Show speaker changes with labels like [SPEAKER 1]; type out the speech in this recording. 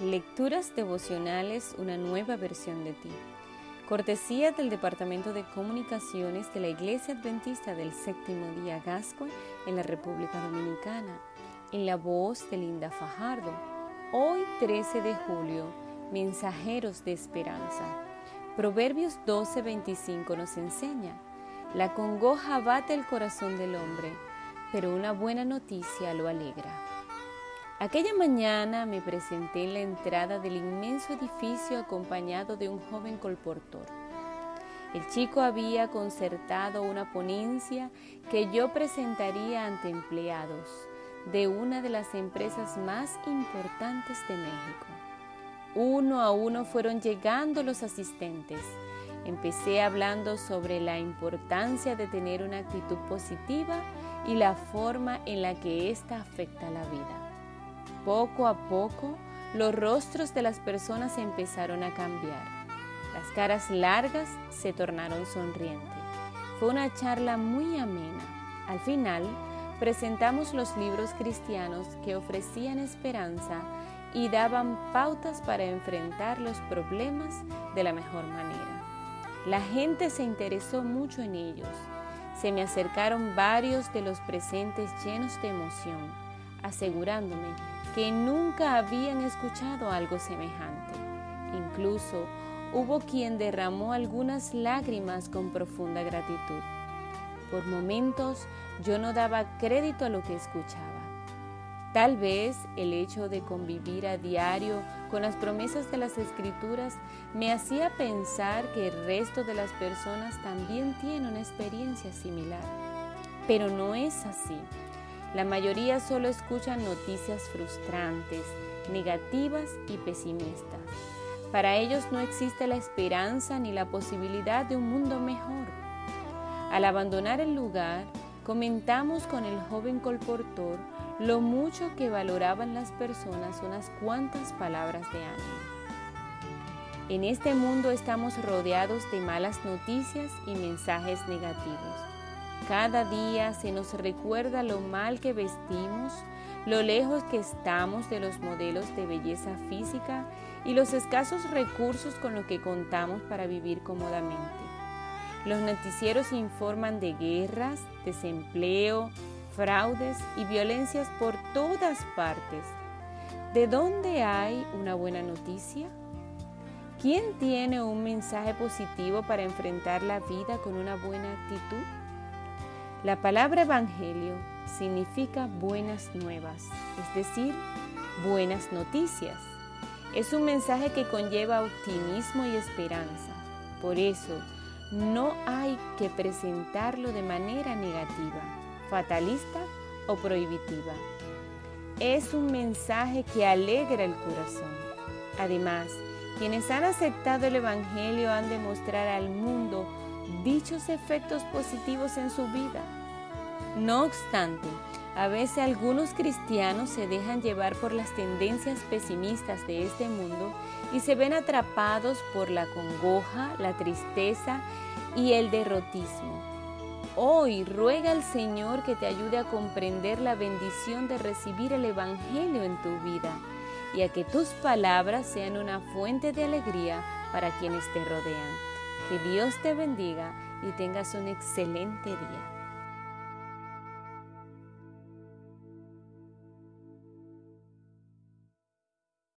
[SPEAKER 1] Lecturas devocionales, una nueva versión de ti. Cortesía del Departamento de Comunicaciones de la Iglesia Adventista del Séptimo Día Gascue en la República Dominicana. En la voz de Linda Fajardo. Hoy 13 de julio, mensajeros de esperanza. Proverbios 12:25 nos enseña, la congoja bate el corazón del hombre, pero una buena noticia lo alegra. Aquella mañana me presenté en la entrada del inmenso edificio acompañado de un joven colportor. El chico había concertado una ponencia que yo presentaría ante empleados de una de las empresas más importantes de México. Uno a uno fueron llegando los asistentes. Empecé hablando sobre la importancia de tener una actitud positiva y la forma en la que ésta afecta la vida. Poco a poco, los rostros de las personas empezaron a cambiar. Las caras largas se tornaron sonrientes. Fue una charla muy amena. Al final, presentamos los libros cristianos que ofrecían esperanza y daban pautas para enfrentar los problemas de la mejor manera. La gente se interesó mucho en ellos. Se me acercaron varios de los presentes llenos de emoción, asegurándome que nunca habían escuchado algo semejante. Incluso hubo quien derramó algunas lágrimas con profunda gratitud. Por momentos yo no daba crédito a lo que escuchaba. Tal vez el hecho de convivir a diario con las promesas de las escrituras me hacía pensar que el resto de las personas también tiene una experiencia similar. Pero no es así. La mayoría solo escuchan noticias frustrantes, negativas y pesimistas. Para ellos no existe la esperanza ni la posibilidad de un mundo mejor. Al abandonar el lugar, comentamos con el joven colportor lo mucho que valoraban las personas unas cuantas palabras de ánimo. En este mundo estamos rodeados de malas noticias y mensajes negativos. Cada día se nos recuerda lo mal que vestimos, lo lejos que estamos de los modelos de belleza física y los escasos recursos con los que contamos para vivir cómodamente. Los noticieros informan de guerras, desempleo, fraudes y violencias por todas partes. ¿De dónde hay una buena noticia? ¿Quién tiene un mensaje positivo para enfrentar la vida con una buena actitud? La palabra evangelio significa buenas nuevas, es decir, buenas noticias. Es un mensaje que conlleva optimismo y esperanza. Por eso, no hay que presentarlo de manera negativa, fatalista o prohibitiva. Es un mensaje que alegra el corazón. Además, quienes han aceptado el Evangelio han de mostrar al mundo dichos efectos positivos en su vida. No obstante, a veces algunos cristianos se dejan llevar por las tendencias pesimistas de este mundo y se ven atrapados por la congoja, la tristeza y el derrotismo. Hoy ruega al Señor que te ayude a comprender la bendición de recibir el Evangelio en tu vida y a que tus palabras sean una fuente de alegría para quienes te rodean. Que Dios te bendiga y tengas un excelente día.